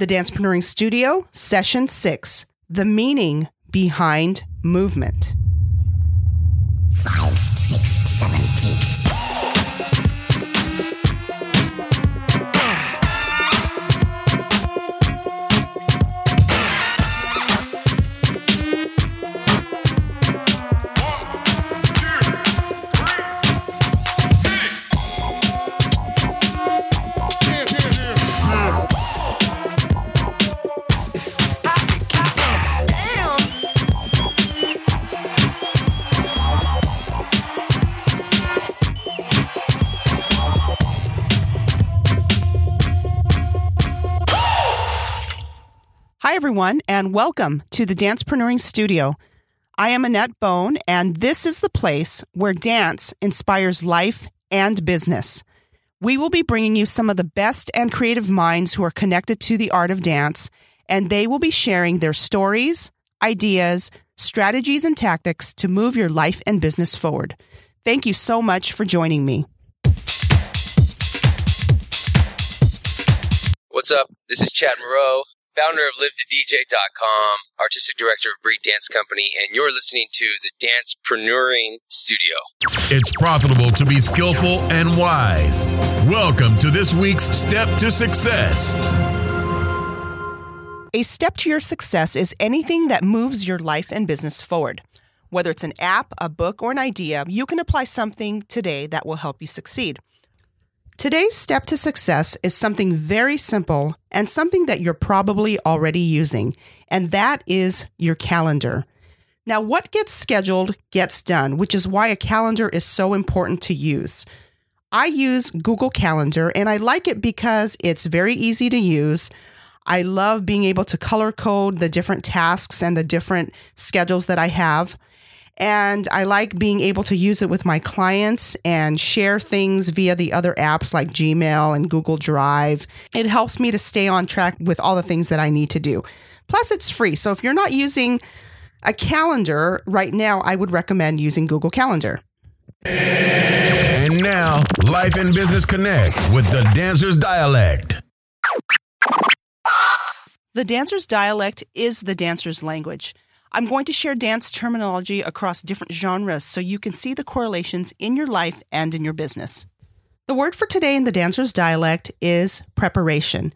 The Dancepreneuring Studio, Session 6 The Meaning Behind Movement. Five, six, seven, eight. Hi, everyone, and welcome to the Dancepreneuring Studio. I am Annett Bone, and this is the place where dance inspires life and business. We will be bringing you some of the best and creative minds who are connected to the art of dance, and they will be sharing their stories, ideas, strategies, and tactics to move your life and business forward. Thank you so much for joining me. What's up? This is Chad Moreau, founder of LiveToDJ.com, artistic director of Breed Dance Company, and you're listening to the Dancepreneuring Studio. It's profitable to be skillful and wise. Welcome to this week's Step to Success. A step to your success is anything that moves your life and business forward. Whether it's an app, a book, or an idea, you can apply something today that will help you succeed. Today's step to success is something very simple and something that you're probably already using, and that is your calendar. Now, what gets scheduled gets done, which is why a calendar is so important to use. I use Google Calendar and I like it because it's very easy to use. I love being able to color code the different tasks and the different schedules that I have. And I like being able to use it with my clients and share things via the other apps like Gmail and Google Drive. It helps me to stay on track with all the things that I need to do. Plus, it's free. So if you're not using a calendar right now, I would recommend using Google Calendar. And now, Life and Business Connect with the Dancer's Dialect. The dancer's dialect is the dancer's language. I'm going to share dance terminology across different genres so you can see the correlations in your life and in your business. The word for today in the dancer's dialect is preparation,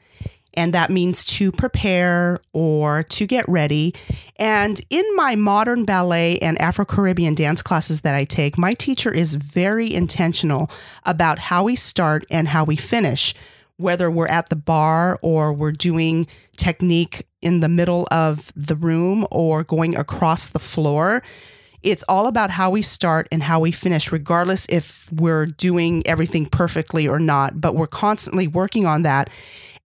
and that means to prepare or to get ready. And in my modern ballet and Afro Caribbean dance classes that I take, my teacher is very intentional about how we start and how we finish whether we're at the barre or we're doing technique in the middle of the room or going across the floor. It's all about how we start and how we finish, regardless if we're doing everything perfectly or not. But we're constantly working on that.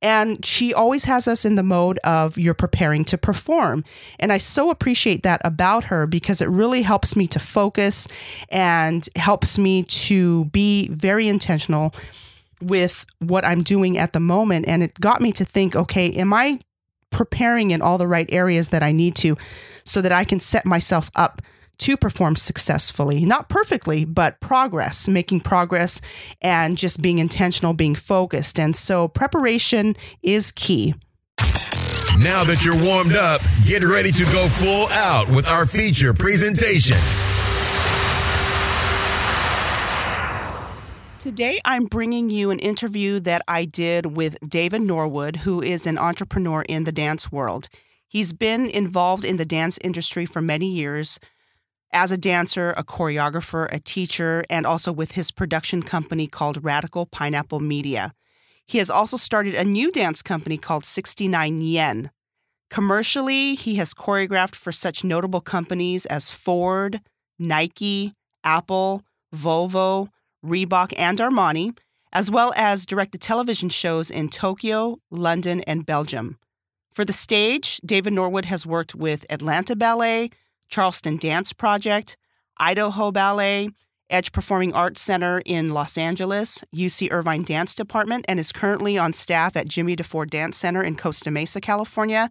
And she always has us in the mode of you're preparing to perform. And I so appreciate that about her because it really helps me to focus and helps me to be very intentional with what I'm doing at the moment. And it got me to think okay, am I preparing in all the right areas that I need to so that I can set myself up to perform successfully? Not perfectly, but progress, making progress and just being intentional, being focused. And so preparation is key. Now that you're warmed up, get ready to go full out with our feature presentation. Today, I'm bringing you an interview that I did with David Norwood, who is an entrepreneur in the dance world. He's been involved in the dance industry for many years as a dancer, a choreographer, a teacher, and also with his production company called Radical Pineapple Media. He has also started a new dance company called 69 Yen. Commercially, he has choreographed for such notable companies as Ford, Nike, Apple, Volvo, Reebok, and Armani, as well as directed television shows in Tokyo, London, and Belgium. For the stage, David Norwood has worked with Atlanta Ballet, Charleston Dance Project, Idaho Ballet, Edge Performing Arts Center in Los Angeles, UC Irvine Dance Department, and is currently on staff at Jimmy DeFore Dance Center in Costa Mesa, California,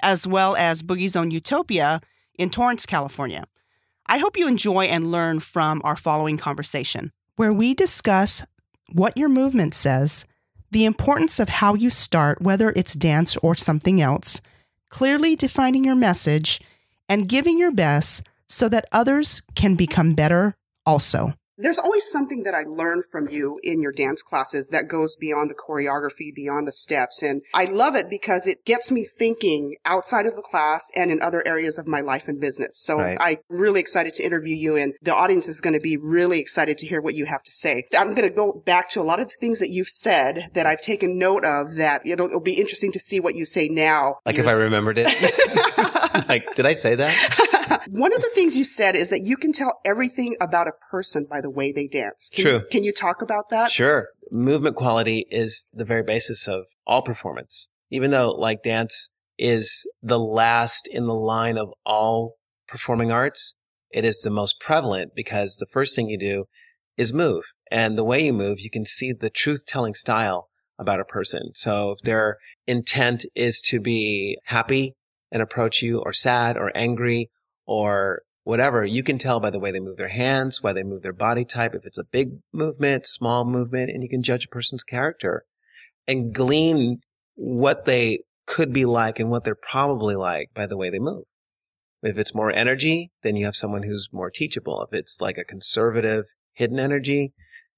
as well as Boogie Zone Utopia in Torrance, California. I hope you enjoy and learn from our following conversation where we discuss what your movement says, the importance of how you start, whether it's dance or something else, clearly defining your message, and giving your best so that others can become better also there's always something that I learn from you in your dance classes that goes beyond the choreography, beyond the steps. And I love it because it gets me thinking outside of the class and in other areas of my life and business. So Right. I'm really excited to interview you and the audience is going to be really excited to hear what you have to say. I'm going to go back to a lot of the things that you've said that I've taken note of that know, it'll be interesting to see what you say now. Like if I remembered it. like, did I say that? One of the things you said is that you can tell everything about a person by the way they dance. Can True. You, can you talk about that? Sure. Movement quality is the very basis of all performance. Even though like dance is the last in the line of all performing arts, it is the most prevalent because the first thing you do is move. And the way you move, you can see the truth telling style about a person. So if their intent is to be happy and approach you or sad or angry or whatever, you can tell by the way they move their hands, why they move their body type, if it's a big movement, small movement, and you can judge a person's character and glean what they could be like and what they're probably like by the way they move. If it's more energy, then you have someone who's more teachable. If it's like a conservative, hidden energy,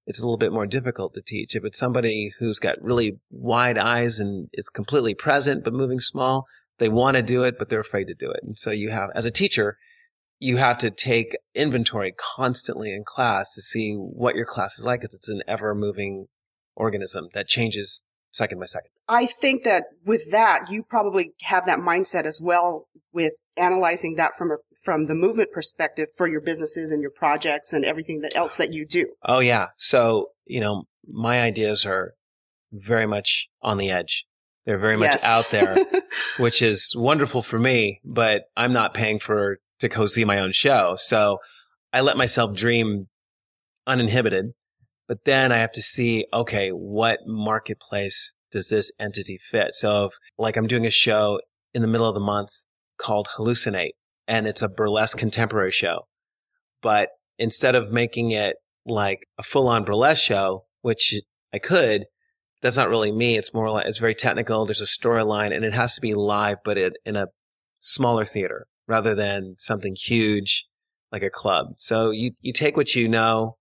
it's a little bit more difficult to teach. If it's somebody who's got really wide eyes and is completely present but moving small, they want to do it, but they're afraid to do it. And so you have, as a teacher, you have to take inventory constantly in class to see what your class is like because it's an ever moving organism that changes second by second. I think that with that, you probably have that mindset as well with analyzing that from a, from the movement perspective for your businesses and your projects and everything that else that you do. Oh yeah. So, you know, my ideas are very much on the edge. They're very much Yes. out there, which is wonderful for me, but I'm not paying for to go see my own show. So I let myself dream uninhibited, but then I have to see, okay, what marketplace does this entity fit? So if like I'm doing a show in the middle of the month called Hallucinate and it's a burlesque contemporary show, but instead of making it like a full on burlesque show, which I could, that's not really me. It's more like, it's very technical. There's a storyline and it has to be live, but it, in a smaller theater rather than something huge like a club. So you, you take what you know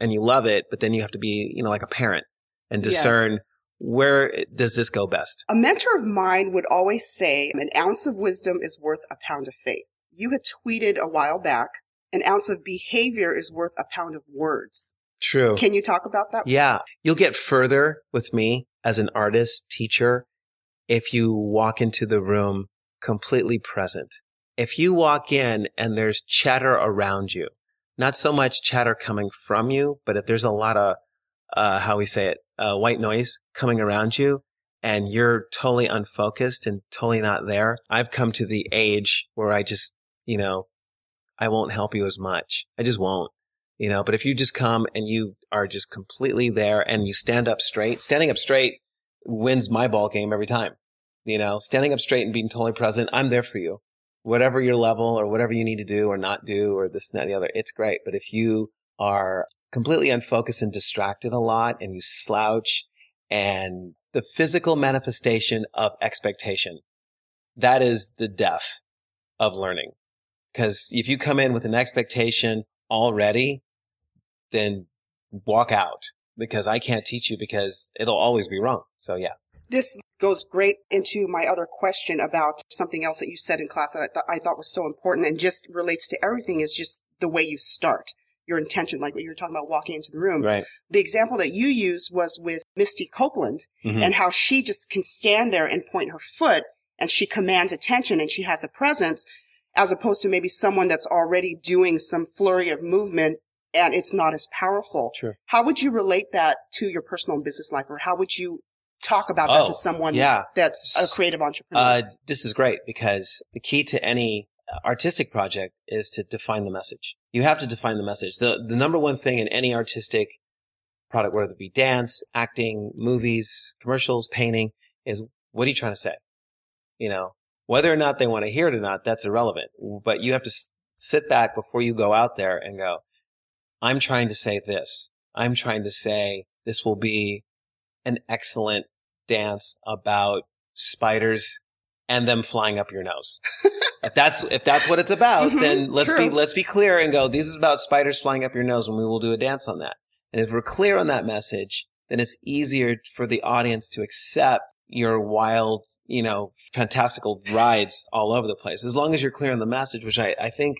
and you love it, but then you have to be, you know, like a parent and Yes. discern where does this go best? A mentor of mine would always say, an ounce of wisdom is worth a pound of faith. You had tweeted a while back, an ounce of behavior is worth a pound of words. True. Can you talk about that? Yeah. You'll get further with me as an artist, teacher, if you walk into the room completely present. If you walk in and there's chatter around you, not so much chatter coming from you, but if there's a lot of, uh, how we say it, uh, white noise coming around you and you're totally unfocused and totally not there, I've come to the age where I just, you know, I won't help you as much. I just won't you know but if you just come and you are just completely there and you stand up straight standing up straight wins my ball game every time you know? Standing up straight and being totally present i'm there for you. Whatever your level or whatever you need to do or not do or this and that and the other it's great. But if you are completely unfocused and distracted a lot and you slouch and the physical manifestation of expectation that is the death of learning. Because if you come in with an expectation already, then walk out because I can't teach you because it'll always be wrong. So yeah. This goes great into my other question about something else that you said in class that I, th- I thought was so important and just relates to everything is just the way you start. Your intention, like what you were talking about walking into the room. Right. The example that you used was with Misty Copeland Mhm. and how she just can stand there and point her foot and she commands attention and she has a presence as opposed to maybe someone that's already doing some flurry of movement and it's not as powerful. Sure. How would you relate that to your personal and business life or how would you talk about that Oh, to someone yeah. that's a creative entrepreneur? Uh, this is great because the key to any artistic project is to define the message. You have to define the message. The, the number one thing in any artistic product, whether it be dance, acting, movies, commercials, painting, is what are you trying to say? You know, whether or not they want to hear it or not, that's irrelevant. But you have to sit back before you go out there and go, I'm trying to say this. I'm trying to say this will be an excellent dance about spiders and them flying up your nose. if that's if that's what it's about, Mhm, then let's be let's be clear and go. This is about spiders flying up your nose, and we will do a dance on that. And if we're clear on that message, then it's easier for the audience to accept your wild, you know, fantastical rides all over the place. As long as you're clear on the message, which I, I think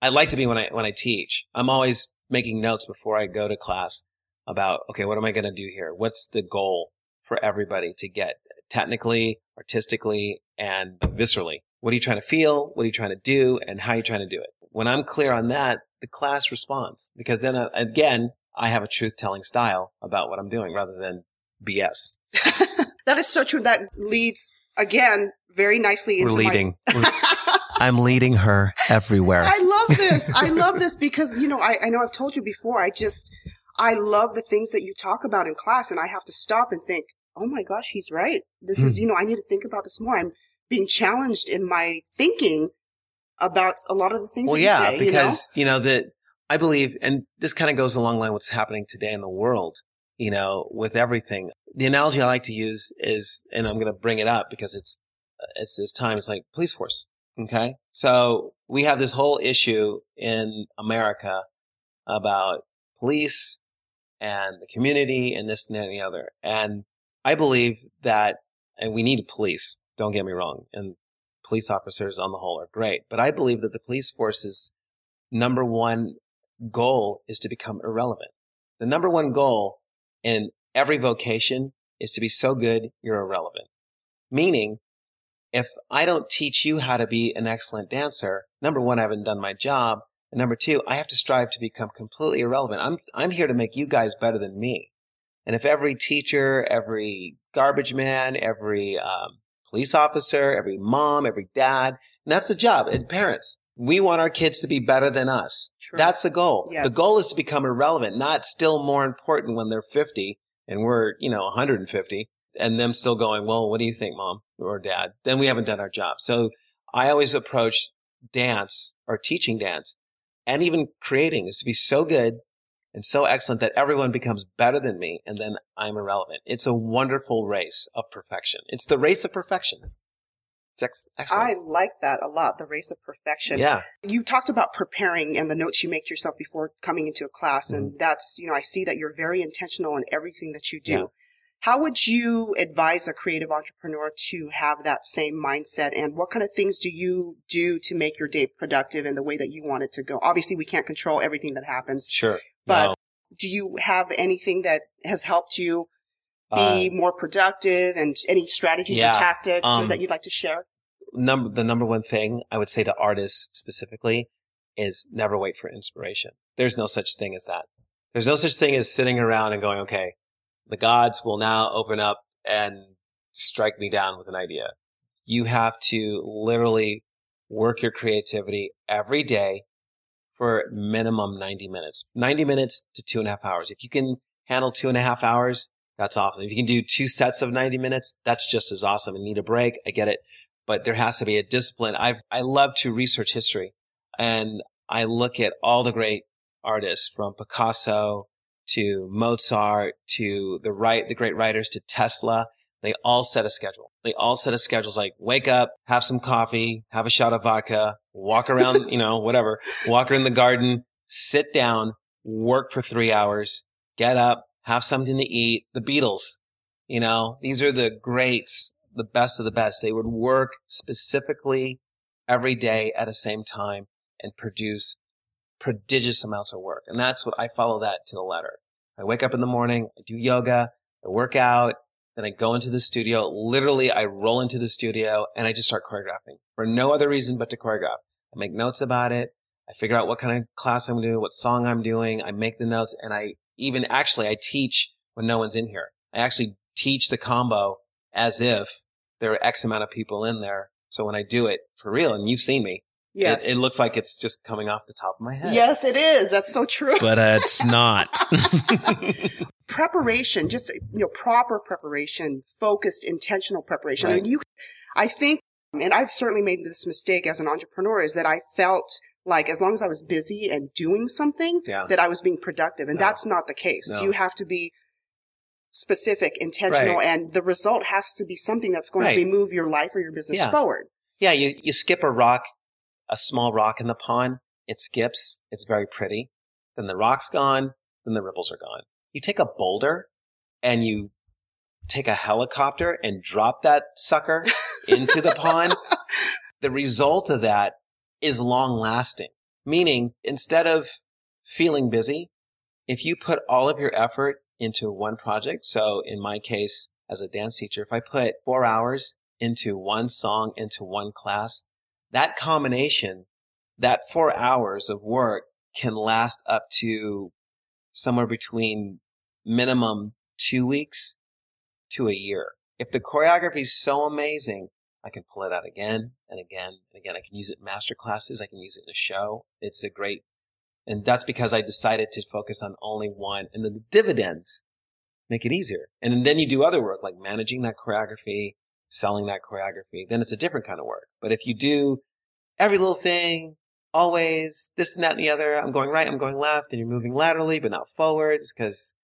I like to be when I when I teach. I'm always making notes before I go to class about okay, what am I going to do here? What's the goal for everybody to get technically, artistically, and viscerally? What are you trying to feel? What are you trying to do? And how are you trying to do it? When I'm clear on that, the class responds because then uh, again, I have a truth telling style about what I'm doing rather than BS. That is so true. That leads again very nicely into We're my- leading. I'm leading her everywhere. I love this. I love this because, you know, I, I know I've told you before, I just, I love the things that you talk about in class and I have to stop and think, oh my gosh, he's right. This Hmm. is, you know, I need to think about this more. I'm being challenged in my thinking about a lot of the things well, that yeah, say. because you know, that I believe, and this kind of goes along line with what's happening today in the world. You know, with everything. The analogy I like to use is, and I'm going to bring it up because it's it's this time. It's like police force. Okay, so we have this whole issue in America about police and the community and this and any other. And I believe that, and we need police. Don't get me wrong. And police officers on the whole are great. But I believe that the police force's number one goal is to become irrelevant. The number one goal in every vocation is to be so good you're irrelevant. Meaning, if I don't teach you how to be an excellent dancer, number one, I haven't done my job. And number two, I have to strive to become completely irrelevant. I'm, I'm here to make you guys better than me. And if every teacher, every garbage man, every um, police officer, every mom, every dad, and that's the job. And parents, we want our kids to be better than us. True. That's the goal. Yes. The goal is to become irrelevant, not still more important when they're 50 and we're, you know, 150 and them still going, well, what do you think, mom or dad? Then we haven't done our job. So I always approach dance or teaching dance and even creating is to be so good and so excellent that everyone becomes better than me and then I'm irrelevant. It's a wonderful race of perfection. It's the race of perfection. Ex- I like that a lot, the race of perfection. yeah. You talked about preparing and the notes you make to yourself before coming into a class. And mm-hmm. that's, you know, I see that you're very intentional in everything that you do. Yeah. How would you advise a creative entrepreneur to have that same mindset? And what kind of things do you do to make your day productive in the way that you want it to go? Obviously, we can't control everything that happens, Sure. but No. do you have anything that has helped you be Uh, more productive and any strategies yeah, or tactics um, that you'd like to share? number the number one thing I would say to artists specifically is never wait for inspiration. There's no such thing as that. There's no such thing as sitting around and going, okay, the gods will now open up and strike me down with an idea. You have to literally work your creativity every day for minimum 90 minutes, 90 minutes to two and a half hours. If you can handle two and a half hours, that's awesome. If you can do two sets of 90 minutes, that's just as awesome and need a break. I get it but there has to be a discipline. I've, I love to research history and I look at all the great artists from Picasso to Mozart to the right, the great writers to Tesla. They all set a schedule. They all set a schedule. It's like wake up, have some coffee, have a shot of vodka, walk around, you know, whatever, walk around the garden, sit down, work for three hours, get up, have something to eat. The Beatles, you know, these are the greats the best of the best. They would work specifically every day at the same time and produce prodigious amounts of work. And that's what I follow that to the letter. I wake up in the morning, I do yoga, I work out, then I go into the studio. Literally, I roll into the studio and I just start choreographing for no other reason but to choreograph. I make notes about it. I figure out what kind of class I'm doing, what song I'm doing. I make the notes and I even actually, I teach when no one's in here. I actually teach the combo as if there are X amount of people in there. So when I do it for real, and you've seen me, Yes. it, it looks like it's just coming off the top of my head. Yes, it is. That's so true. But uh, it's not. preparation, just you know, proper preparation, focused, intentional preparation. Right. And you, I think, and I've certainly made this mistake as an entrepreneur, is that I felt like as long as I was busy and doing something, Yeah. that I was being productive, and No. that's not the case. No. You have to be specific, intentional, Right. and the result has to be something that's going Right. to move your life or your business Yeah. forward. Yeah, you, you skip a rock, a small rock in the pond. It skips. It's very pretty. Then the rock's gone. Then the ripples are gone. You take a boulder and you take a helicopter and drop that sucker into the pond. The result of that is long lasting. Meaning, instead of feeling busy, if you put all of your effort into one project, so in my case, as a dance teacher, if I put four hours into one song, into one class, that combination, that four hours of work can last up to somewhere between minimum two weeks to a year. If the choreography is so amazing, I can pull it out again and again and again. I can use it in master classes. I can use it in a show. It's a great, and that's because I decided to focus on only one and then the dividends make it easier. And then you do other work like managing that choreography, selling that choreography. Then it's a different kind of work. But if you do every little thing, always this and that and the other, I'm going right, I'm going left, and you're moving laterally, but not forwards because,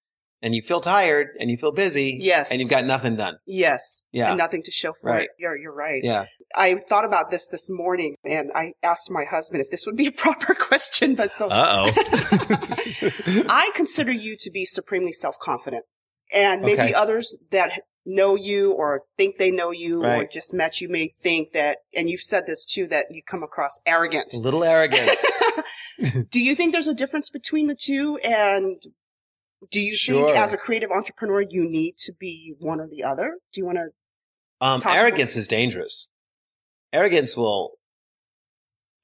and you feel tired and you feel busy. Yes. And you've got nothing done. Yes. Yeah. And nothing to show for Right. it. You're, you're right. Yeah. I thought about this this morning and I asked my husband if this would be a proper question, but so Uh I consider you to be supremely self confident. And maybe Okay. others that know you or think they know you or just met you may think that, and you've said this too, that you come across arrogant. a little arrogant. do you think there's a difference between the two? And do you Sure. think as a creative entrepreneur, you need to be one or the other? Do you want to? Um, arrogance is dangerous. Arrogance will,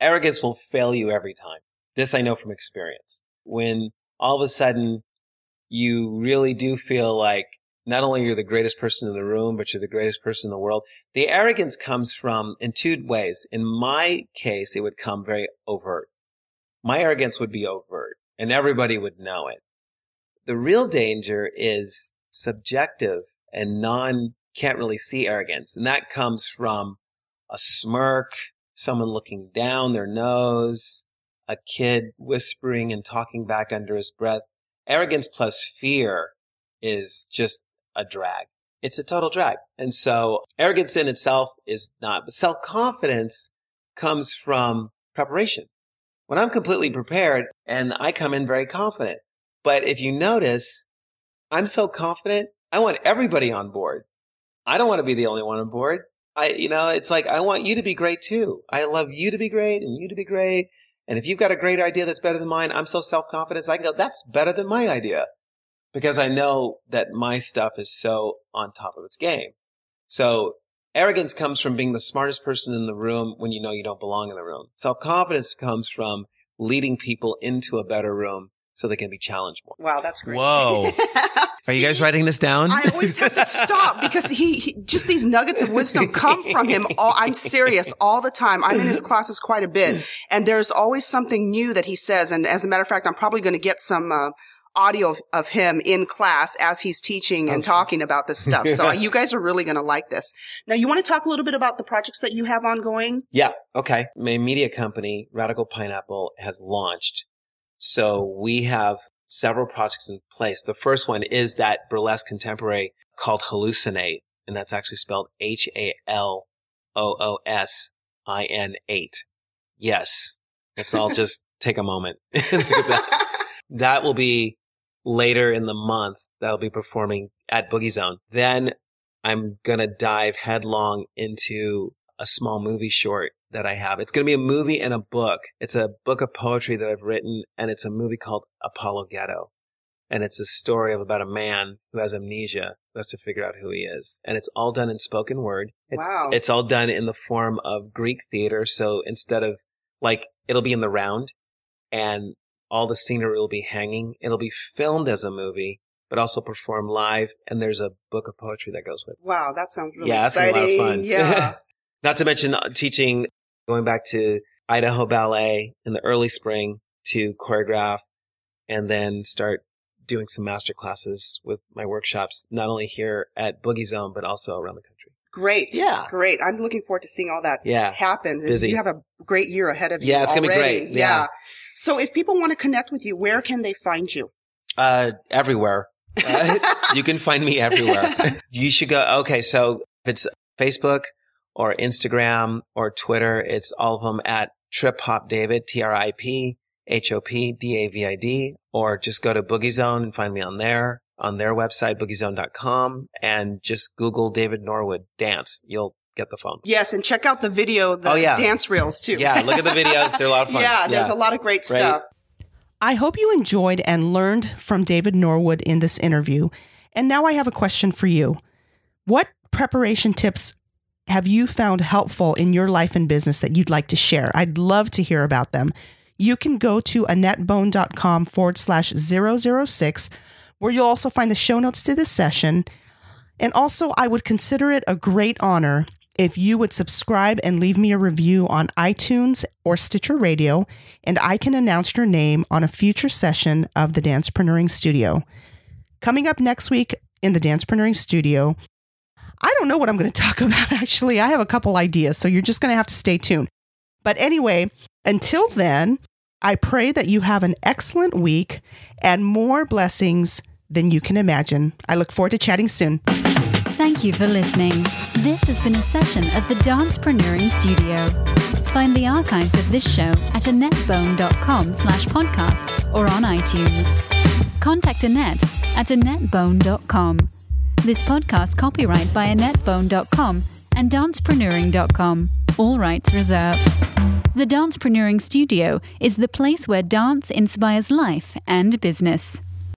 arrogance will fail you every time. This I know from experience. When all of a sudden you really do feel like not only you're the greatest person in the room, but you're the greatest person in the world. The arrogance comes from in two ways. In my case, it would come very overt. My arrogance would be overt and everybody would know it. The real danger is subjective and non can't really see arrogance. And that comes from a smirk, someone looking down their nose, a kid whispering and talking back under his breath. Arrogance plus fear is just a drag. It's a total drag. And so arrogance in itself is not, but self confidence comes from preparation. When I'm completely prepared and I come in very confident. But if you notice, I'm so confident, I want everybody on board. I don't want to be the only one on board. I, you know, it's like, I want you to be great too. I love you to be great and you to be great. And if you've got a great idea that's better than mine, I'm so self-confident. I can go, that's better than my idea because I know that my stuff is so on top of its game. So arrogance comes from being the smartest person in the room when you know you don't belong in the room. Self-confidence comes from leading people into a better room so they can be challenged more. Wow, that's great. Whoa. Are you guys writing this down? I always have to stop because he, he just these nuggets of wisdom come from him. All, I'm serious all the time. I'm in his classes quite a bit, and there's always something new that he says. And as a matter of fact, I'm probably going to get some uh, audio of, of him in class as he's teaching and Okay. talking about this stuff. So you guys are really going to like this. Now, you want to talk a little bit about the projects that you have ongoing? Yeah. Okay. My media company, Radical Pineapple, has launched. So we have several projects in place. The first one is that burlesque contemporary called Hallucinate, and that's actually spelled H-A-L-O-O-S-I-N-8. Yes. Let's all just take a moment. That. That will be later in the month. That'll be performing at Boogie Zone. Then I'm gonna dive headlong into a small movie short that I have. It's gonna be a movie and a book. It's a book of poetry that I've written, and it's a movie called Apollo Ghetto. And it's a story of about a man who has amnesia, who has to figure out who he is. And it's all done in spoken word. It's, Wow. It's all done in the form of Greek theater. So instead of like, it'll be in the round and all the scenery will be hanging. It'll be filmed as a movie, but also performed live. And there's a book of poetry that goes with it. Wow, that sounds really Yeah, exciting. be a lot of fun. Yeah. Not to mention uh, teaching, going back to Idaho Ballet in the early spring to choreograph and then start doing some master classes with my workshops, not only here at Boogie Zone, but also around the country. Great. Yeah. Great. I'm looking forward to seeing all that Yeah. happen. Busy. You have a great year ahead of you. Yeah, it's gonna be already. great. Yeah. So if people want to connect with you, where can they find you? Uh, everywhere. you can find me everywhere. you should go. Okay, so if it's Facebook or Instagram or Twitter, it's all of them at Trip Hop David, T R I P H O P D A V I D, or just go to Boogie Zone and find me on there on their website, boogiezone.com, and just Google David Norwood dance. You'll get the phone. Yes, and check out the video, the Oh, yeah. dance reels too. Yeah, look at the videos. They're a lot of fun. yeah, there's a lot of great Right. stuff. I hope you enjoyed and learned from David Norwood in this interview. And now I have a question for you. What preparation tips have you found helpful in your life and business that you'd like to share? I'd love to hear about them. You can go to annettbone.com forward slash 006, where you'll also find the show notes to this session. And also, I would consider it a great honor if you would subscribe and leave me a review on iTunes or Stitcher Radio, and I can announce your name on a future session of the Dancepreneuring Studio. Coming up next week in the Dancepreneuring Studio, I don't know what I'm going to talk about actually. I have a couple ideas, so you're just going to have to stay tuned. But anyway, until then, I pray that you have an excellent week and more blessings than you can imagine. I look forward to chatting soon. Thank you for listening. This has been a session of the Dancepreneuring Studio. Find the archives of this show at AnnettBone.com slash podcast or on iTunes. Contact Annett at annettbone.com. This podcast copyright by annettbone.com and dancepreneuring.com. All rights reserved. The Dancepreneuring Studio is the place where dance inspires life and business.